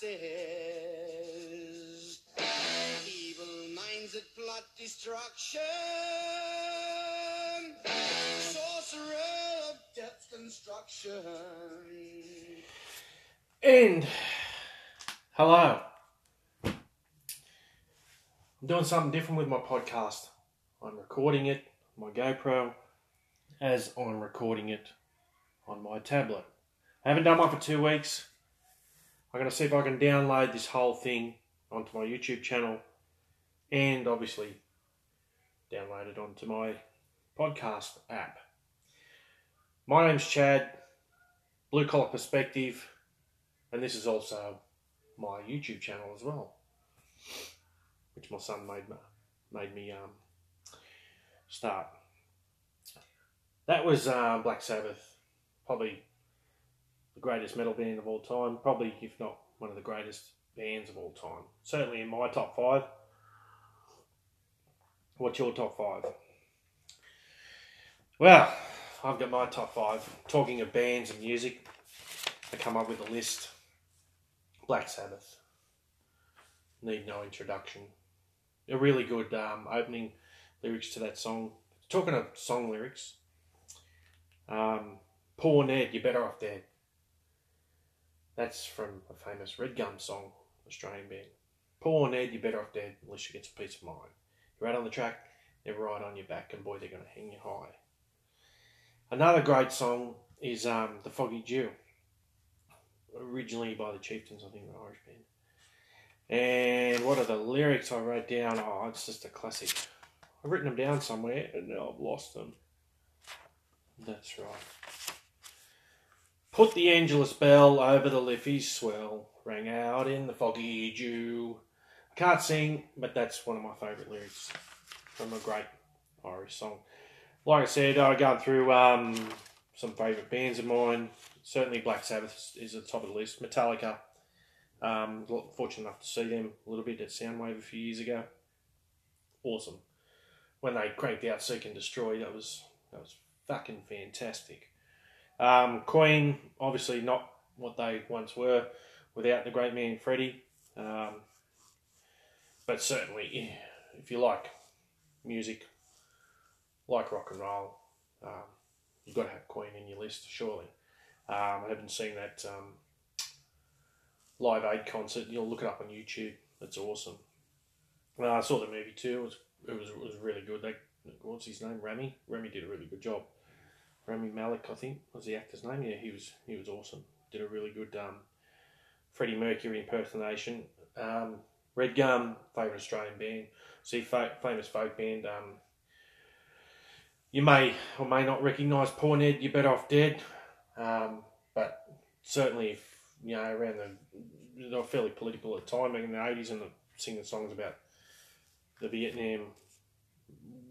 masses. Evil minds that plot destruction. Sorcerer of death's construction. And hello. I'm doing something different with my podcast. I'm recording it my GoPro as I'm recording it on my tablet. I haven't done one for two weeks. I'm going to see if I can download this whole thing onto my YouTube channel and obviously download it onto my podcast app. My name's Chad, Blue Collar Perspective, and this is also my YouTube channel as well, which my son made made me um, start. That was uh, Black Sabbath, probably the greatest metal band of all time, probably if not one of the greatest bands of all time. Certainly in my top five. What's your top five? Well, I've got my top five. Talking of bands and music, I come up with a list. Black Sabbath. Need no introduction. A really good um, opening lyrics to that song. Talking of song lyrics, um, Poor Ned, you're better off dead. That's from a famous Red Gum song, Australian band. Poor Ned, you're better off dead unless you get a peace of mind. You're out on the track, they're right on your back, and boy, they're going to hang you high. Another great song is um, The Foggy Dew, originally by the Chieftains, I think, an Irish band. And what are the lyrics I wrote down? Oh, it's just a classic. I've written them down somewhere, and now I've lost them. That's right. Put the Angelus bell over the Liffey's swell, rang out in the foggy dew. Can't sing, but that's one of my favourite lyrics from a great Irish song. Like I said, I've gone through um, some favourite bands of mine. Certainly, Black Sabbath is at the top of the list. Metallica, um, fortunate enough to see them a little bit at Soundwave a few years ago. Awesome. When they cranked out Seek and Destroy, that was that was fucking fantastic. Um, Queen, obviously not what they once were without the great man Freddie. Um, but certainly, if you like music, like rock and roll, um, you've got to have Queen in your list, surely. Um, I haven't seen that um, Live Aid concert. You'll look it up on YouTube. It's awesome. Uh, I saw the movie too. It was it was, it was really good. They, what's his name? Remy? Remy did a really good job. Rami Malek, I think, was the actor's name. Yeah, he was he was awesome. Did a really good um, Freddie Mercury impersonation. Um, Red Gum, favourite Australian band. See, fa- famous folk band. Um, you may or may not recognise Poor Ned. You're better off dead. Um, but certainly, if, you know, around the they were fairly political at the time, in the eighties, and the, singing songs about the Vietnam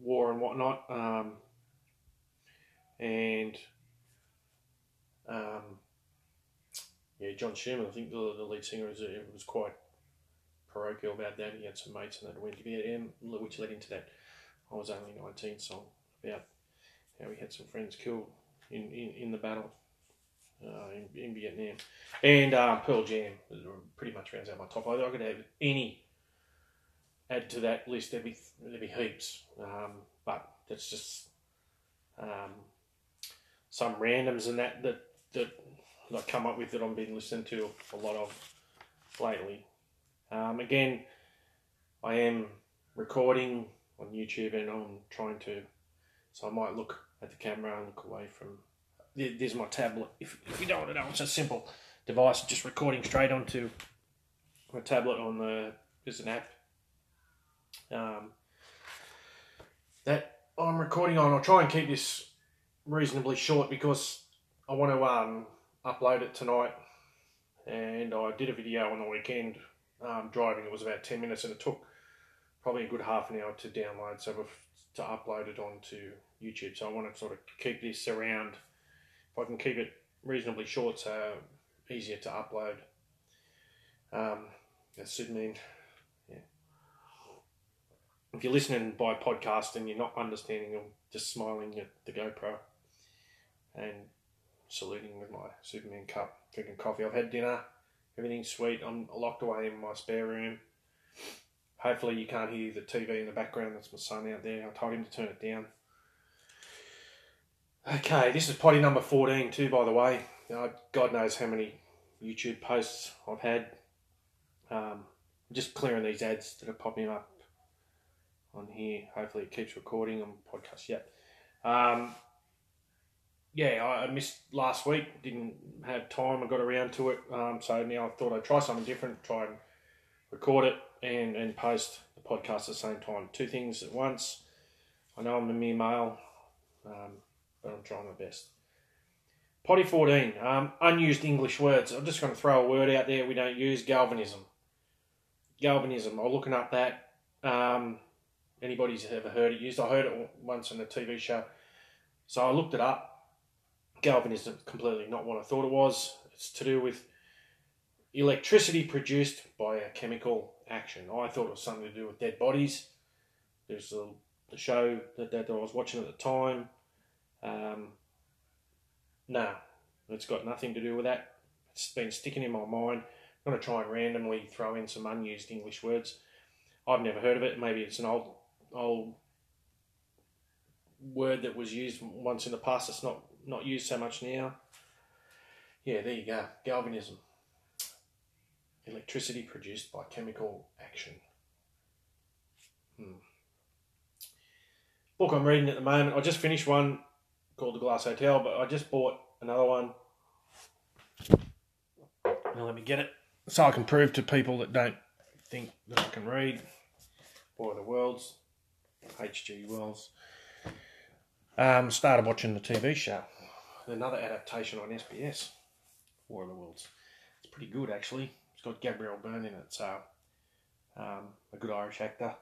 War and whatnot. Um, and um, yeah, John Schumann, I think the, the lead singer, was, was quite parochial about that. He had some mates and that went to Vietnam, which led into that I was only 19 song about how he had some friends killed in, in, in the battle uh, in, in Vietnam. And uh, Pearl Jam pretty much rounds out my top. I, I could have any add to that list. There'd be, there'd be heaps. Um, but that's just um, some randoms and that that that I come up with that I've been listening to a lot of lately. Um, again, I am recording on YouTube and I'm trying to, so I might look at the camera and look away from. There's my tablet. If, if you don't want to know, it's a simple device, just recording straight onto my tablet on the. There's an app um, that I'm recording on. I'll try and keep this reasonably short because I want to um, upload it tonight. And I did a video on the weekend um, driving. It was about 10 minutes and it took probably a good half an hour to download, so to upload it onto YouTube. So I want to sort of keep this around. If I can keep it reasonably short, so easier to upload. Um, should mean Yeah. If you're listening by podcast and you're not understanding, I'm just smiling at the GoPro and saluting with my Superman cup, drinking coffee. I've had dinner, Everything's sweet. I'm locked away in my spare room. Hopefully, you can't hear the TV in the background. That's my son out there. I told him to turn it down. Okay, this is Poddy number 14, too, by the way. God knows how many YouTube posts I've had. Um, just clearing these ads that are popping up on here. Hopefully, it keeps recording on podcast yet. Um, yeah, I missed last week. Didn't have time. I got around to it. Um, so now I thought I'd try something different. Try and record it and, and post the podcast at the same time. Two things at once. I know I'm a mere male, um, but I'm trying my best. Poddy 14. Um, unused English words. I'm just going to throw a word out there we don't use galvanism. Galvanism. I'm looking up that. Um, anybody's ever heard it used? I heard it once on a TV show. So I looked it up galvanism is completely not what I thought it was. It's to do with electricity produced by a chemical action. I thought it was something to do with dead bodies. There's a, the show that, that I was watching at the time. Um, no, it's got nothing to do with that. It's been sticking in my mind. I'm going to try and randomly throw in some unused English words. I've never heard of it. Maybe it's an old old word that was used once in the past. It's not not used so much now. Yeah, there you go. Galvanism. Electricity produced by chemical action. Hmm. Book I'm reading at the moment. I just finished one called The Glass Hotel, but I just bought another one. Now let me get it so I can prove to people that don't think that I can read. Boy of the Worlds, H.G. Wells. Um, started watching the TV show another adaptation on SBS, War of the Worlds. It's pretty good actually. It's got Gabriel Byrne in it, so um, a good Irish actor.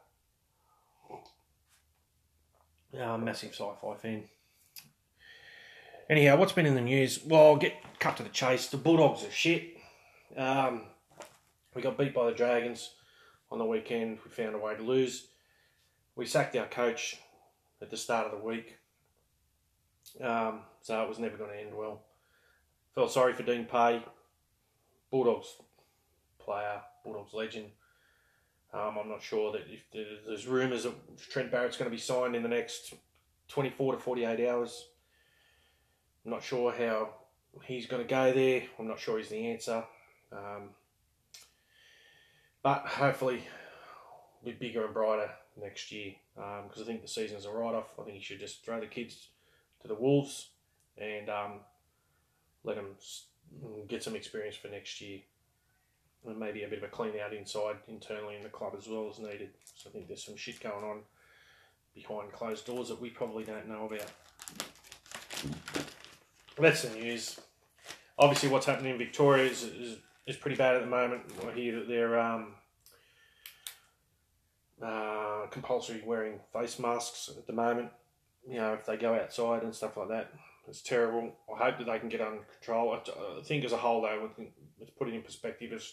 A massive sci-fi fan. Anyhow, what's been in the news? Well, I'll get cut to the chase. The Bulldogs are shit. Um, we got beat by the Dragons on the weekend. We found a way to lose. We sacked our coach at the start of the week. Um, so it was never going to end well. Felt sorry for Dean Pay, Bulldogs player, Bulldogs legend. Um, I'm not sure that if there's rumours that Trent Barrett's going to be signed in the next 24 to 48 hours. I'm not sure how he's going to go there. I'm not sure he's the answer. Um, but hopefully, be bigger and brighter next year because um, I think the season's a write off. I think he should just throw the kids to the Wolves and um, let them get some experience for next year. And maybe a bit of a clean out inside internally in the club as well as needed. So I think there's some shit going on behind closed doors that we probably don't know about. That's the news. Obviously, what's happening in Victoria is, is, is pretty bad at the moment. I hear that they're um, uh, compulsory wearing face masks at the moment you know, if they go outside and stuff like that. It's terrible. I hope that they can get under control. I think as a whole, though, let's put it in perspective. As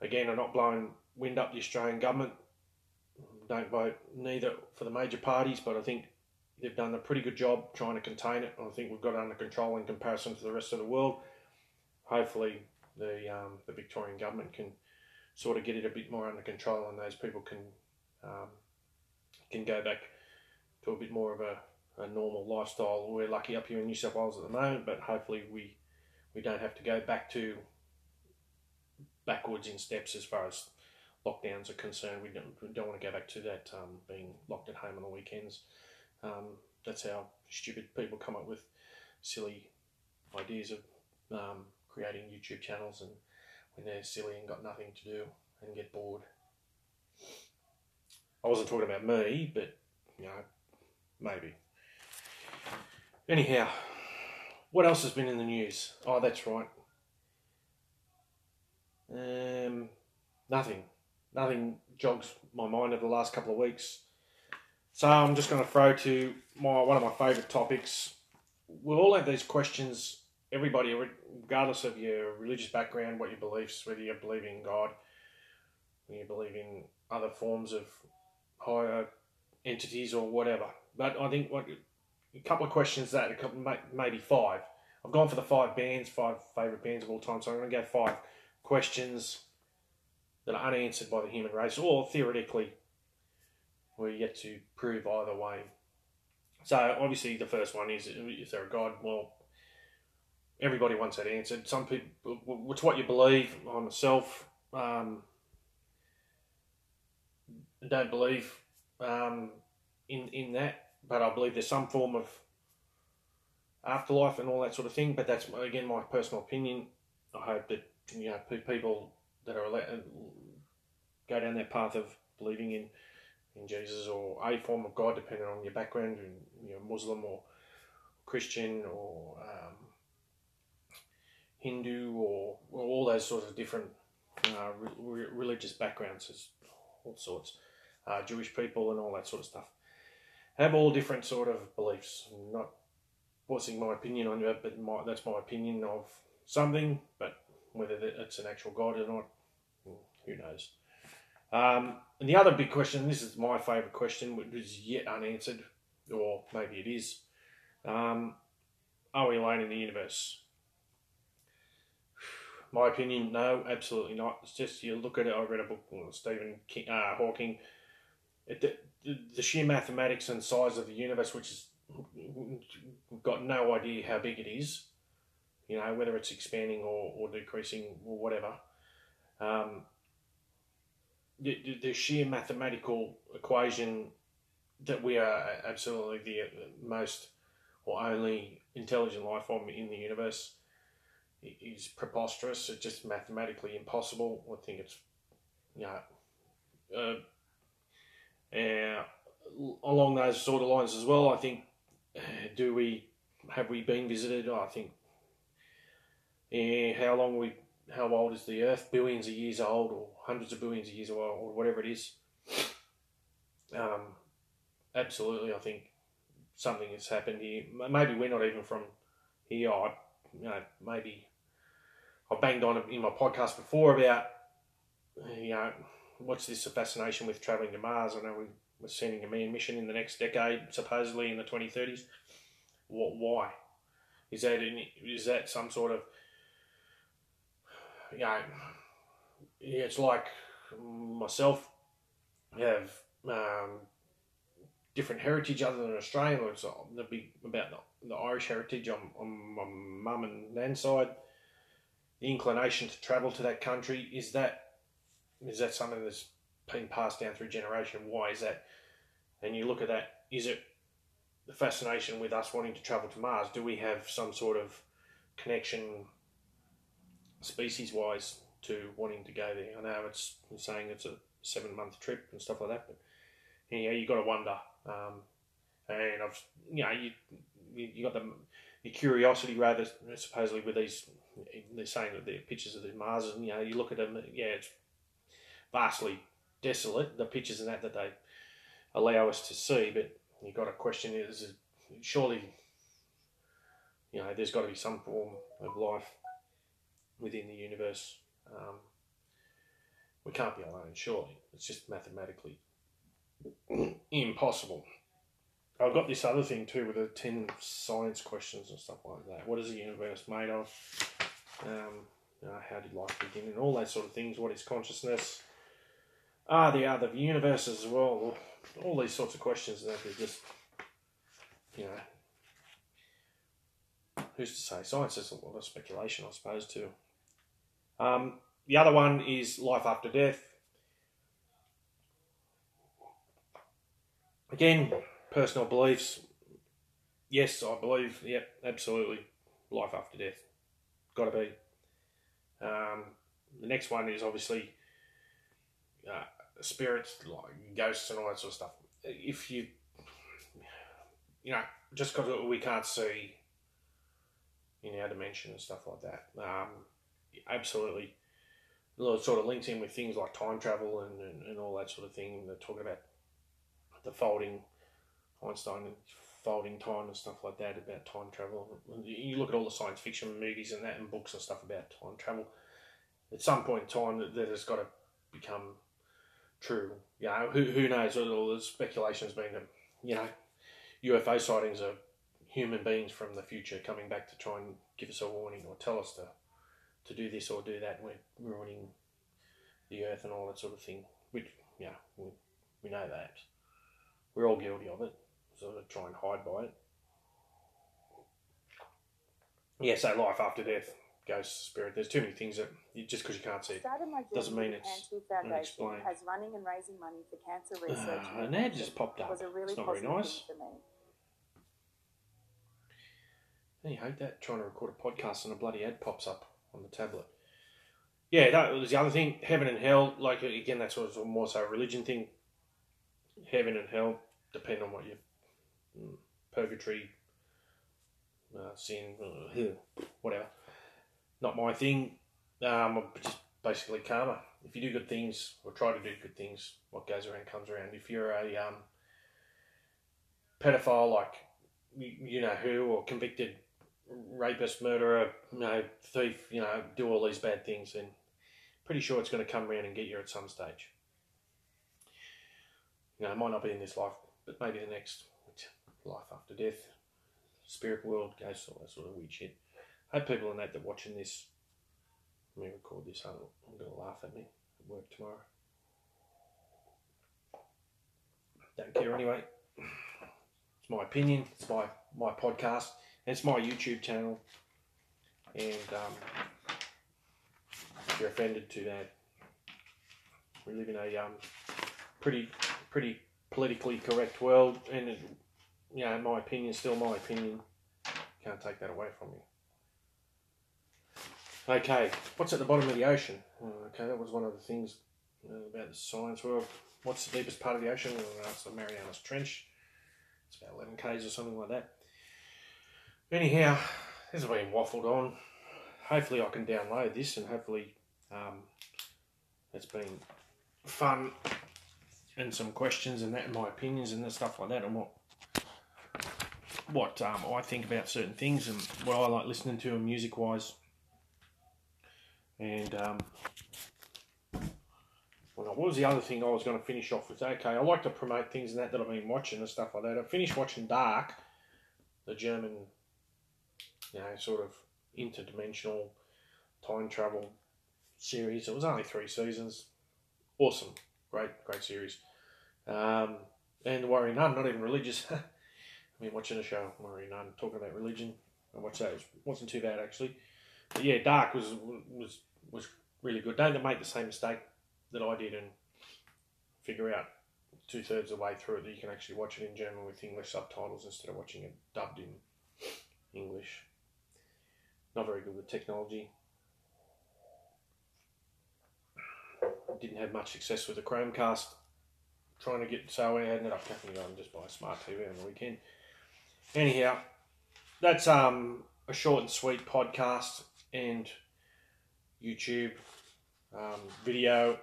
again, I'm not blowing wind up the Australian government. Don't vote neither for the major parties, but I think they've done a pretty good job trying to contain it. I think we've got it under control in comparison to the rest of the world. Hopefully, the um, the Victorian government can sort of get it a bit more under control, and those people can um, can go back to a bit more of a, a normal lifestyle. We're lucky up here in New South Wales at the moment, but hopefully we we don't have to go back to backwards in steps as far as lockdowns are concerned. We don't, we don't want to go back to that um, being locked at home on the weekends. Um, that's how stupid people come up with silly ideas of um, creating YouTube channels and when they're silly and got nothing to do and get bored. I wasn't talking about me, but you know, Maybe. Anyhow, what else has been in the news? Oh, that's right. Um, nothing. Nothing jogs my mind over the last couple of weeks. So I'm just going to throw to my one of my favourite topics. We'll all have these questions. Everybody, regardless of your religious background, what your beliefs, whether you believe in God, whether you believe in other forms of higher entities or whatever. But I think what a couple of questions that maybe five. I've gone for the five bands, five favourite bands of all time, so I'm going to go five questions that are unanswered by the human race, or theoretically, we're yet to prove either way. So obviously, the first one is: is there a God? Well, everybody wants that answered. Some people, it's what you believe. I myself um, don't believe um, in in that, but I believe there's some form of afterlife and all that sort of thing. But that's again my personal opinion. I hope that you know people that are go down that path of believing in in Jesus or a form of God, depending on your background, and you know, Muslim or Christian or um, Hindu or, or, all those sorts of different uh, re- religious backgrounds, all sorts, uh, Jewish people and all that sort of stuff, have all different sort of beliefs. I'm not voicing my opinion on it, but my, that's my opinion of something. But whether it's an actual God or not, who knows? Um, and the other big question, this is my favourite question, which is yet unanswered, or maybe it is. Um, are we alone in the universe? My opinion, no, absolutely not. It's just you look at it. I read a book, Stephen King, uh, Hawking. It, the, sheer mathematics and size of the universe, which is we've got no idea how big it is. You know whether it's expanding or, or decreasing or whatever. Um, the, the sheer mathematical equation that we are absolutely the most or only intelligent life form in the universe is preposterous. It's just mathematically impossible. I think it's, you know, uh, uh, along those sort of lines as well. I think, do we have we been visited? I think, yeah, how long we how old is the Earth? Billions of years old, or hundreds of billions of years old, or whatever it is. Um, absolutely, I think something has happened here. Maybe we're not even from here. I, you know, maybe I banged on in my podcast before about, you know, what's this fascination with traveling to Mars? I know we we're sending a man mission in the next decade, supposedly in the 2030s. What? Why? Is that is that some sort of you know, it's like myself have um, different heritage other than Australian. It's there'd be about the, the Irish heritage on, on my mum and nan's side. The inclination to travel to that country is that is that something that's been passed down through generation? Why is that? And you look at that. Is it the fascination with us wanting to travel to Mars? Do we have some sort of connection species wise to wanting to go there. I know it's saying it's a seven month trip and stuff like that, but yeah, you got to wonder. Um, and I've you know you you got the your curiosity rather supposedly with these they're saying that they're pictures of the Mars and you know you look at them yeah it's vastly desolate the pictures and that that they allow us to see but you've got to question is surely you know there's got to be some form of life within the universe. Um, we can't be alone, surely. It's just mathematically impossible. I've got this other thing too with the 10 science questions and stuff like that. What is the universe made of? Um, you know, how did life begin? And all those sort of things. What is consciousness? Are the other universes as well? All these sorts of questions that are just, you know, who's to say? Science is a lot of speculation, I suppose, too. Um, the other one is life after death. Again, personal beliefs. Yes, I believe. Yep, absolutely. Life after death. Got to be. Um, the next one is obviously uh, spirits, like ghosts and all that sort of stuff. If you, you know, just because we can't see in our dimension and stuff like that, um, absolutely It sort of links in with things like time travel and, and, and all that sort of thing. They're talking about the folding, Einstein folding time and stuff like that about time travel. You look at all the science fiction movies and that and books and stuff about time travel. At some point in time, that has got to become true. You know, who, who knows? All the speculation has been that, you know, UFO sightings are human beings from the future coming back to try and give us a warning or tell us to to do this or do that. We're ruining the earth and all that sort of thing. Which, yeah, we, we know that. We're all guilty of it. Sort of try and hide by it. Yeah, so life after death, ghost, spirit. There's too many things that you, just because you can't see it. Doesn't mean it's unexplained. as running and raising money for cancer research. Uh, and an ad just popped up. Was a really It's not very nice. for me. Don't you hate that? Trying to record a podcast and a bloody ad pops up on the tablet. Yeah, that was the other thing. Heaven and hell, like again, that's sort of more so a religion thing. Heaven and hell depend on what you mm, purgatory, uh, sin, uh, whatever. Not my thing. Um, just basically karma. If you do good things or try to do good things, what goes around comes around. If you're a um, pedophile, like you, know who, or convicted rapist, murderer, you know, thief, you know, do all these bad things, then pretty sure it's going to come around and get you at some stage. You know, it might not be in this life, but maybe the next life after death, spirit world, ghosts, all that sort of weird shit. I hope people in that that watching this, let me record this, I'm going to laugh at me at work tomorrow. Don't care anyway. It's my opinion. It's my my podcast. It's my YouTube channel. And um, if you're offended to that, we live in a um, pretty pretty politically correct world, and it, you know, my opinion still my opinion. Can't take that away from you. Okay, what's at the bottom of the ocean? Oh, Okay, that was one of the things uh, about the science world. What's the deepest part of the ocean? Well, it's the Marianas Trench. It's about 11 k's or something like that. Anyhow, this has been waffled on. Hopefully, I can download this, and hopefully, um, it's been fun and some questions and that, and my opinions and stuff like that, and what what um, I think about certain things and what I like listening to, music wise. And um, well, what was the other thing I was going to finish off with? Okay, I like to promote things and that that I've been watching and stuff like that. I finished watching Dark, the German, you know, sort of interdimensional time travel series. It was only three seasons. Awesome, great, great series. Um, and Warrior Nun, not even religious. I mean, watching a show, Warrior Nun, talking about religion. I watched that. It wasn't too bad actually. But yeah, Dark was was was really good. Don't make the same mistake that I did and figure out two thirds of the way through it that you can actually watch it in German with English subtitles instead of watching it dubbed in English. Not very good with technology. Didn't have much success with the Chromecast. Trying to get so I ended up having to go and just buy a smart TV on the weekend. Anyhow, that's um a short and sweet podcast and YouTube um, video.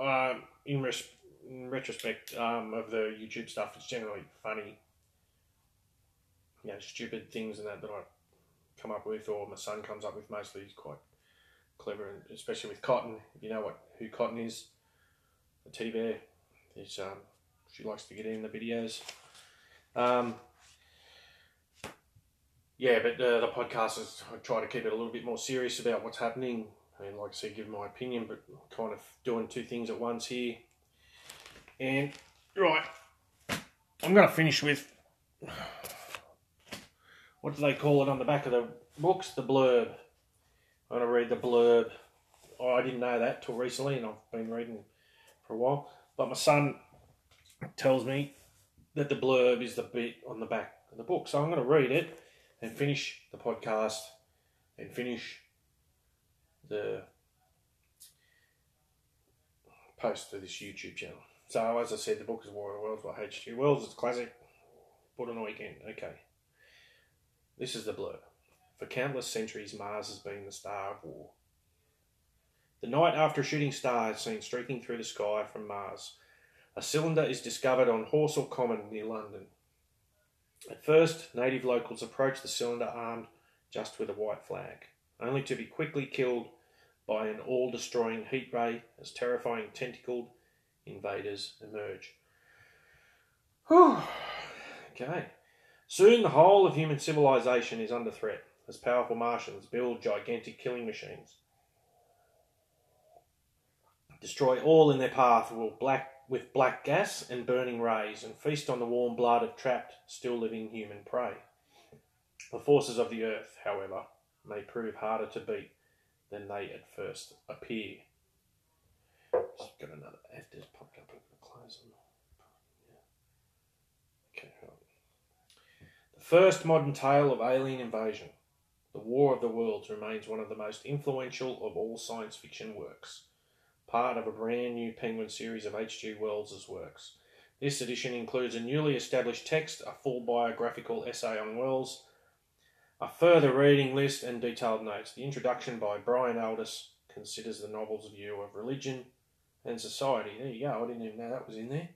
Um, in, res- in retrospect um, of the YouTube stuff, it's generally funny. You know, stupid things and that that I come up with, or my son comes up with. Mostly, he's quite clever, and especially with Cotton. You know what who Cotton is, the teddy bear. He's um, she likes to get in the videos. Um, yeah, but uh, the podcast is I try to keep it a little bit more serious about what's happening. And like I said, give my opinion, but kind of doing two things at once here. And right, I'm going to finish with what do they call it on the back of the books? The blurb. I'm going to read the blurb. Oh, I didn't know that till recently, and I've been reading for a while. But my son tells me that the blurb is the bit on the back of the book, so I'm going to read it and finish the podcast and finish the post to this YouTube channel. So, as I said, the book is War of the Worlds by H.G. Wells. It's a classic. Put on the weekend. Okay. This is the blurb. For countless centuries, Mars has been the star of war. The night after a shooting star is seen streaking through the sky from Mars, a cylinder is discovered on Horsell Common near London. At first, native locals approach the cylinder armed just with a white flag, only to be quickly killed by an all destroying heat ray as terrifying tentacled invaders emerge. Whew. Okay. Soon the whole of human civilization is under threat. as powerful Martians build gigantic killing machines. Destroy all in their path will black with black gas and burning rays, and feast on the warm blood of trapped, still living human prey. The forces of the earth, however, may prove harder to beat than they at first appear. Just got another just popped up. Close. The first modern tale of alien invasion, The War of the Worlds, remains one of the most influential of all science fiction works, part of a brand new Penguin series of H.G. Wells' works. This edition includes a newly established text, a full biographical essay on Wells, a further reading list, and detailed notes. The introduction by Brian Aldiss considers the novel's view of religion and society. There you go. I didn't even know that was in there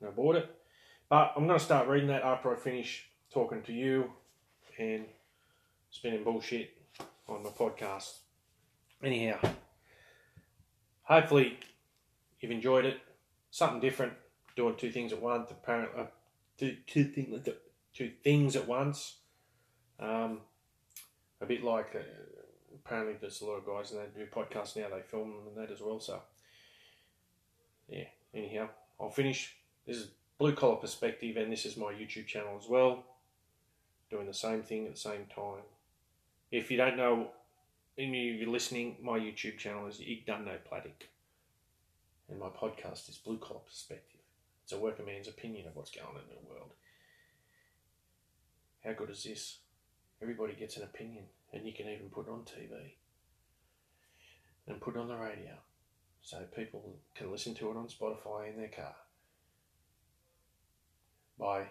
when I bought it. But I'm going to start reading that after I finish talking to you and spinning bullshit on my podcast. Anyhow, hopefully you've enjoyed it. Something different, doing two things at once. Apparently, uh, two, two things, two things at once. Um, a bit like uh, apparently there's a lot of guys and they do podcasts now. They film them and that as well. So yeah. Anyhow, I'll finish. This is blue collar perspective, and this is my YouTube channel as well. Doing the same thing at the same time. If you don't know, any you're listening, my YouTube channel is Ig Dunno Platic, and my podcast is Blue Collar Perspective. It's a worker man's opinion of what's going on in the world. How good is this? Everybody gets an opinion, and you can even put it on TV and put it on the radio so people can listen to it on Spotify in their car. Bye.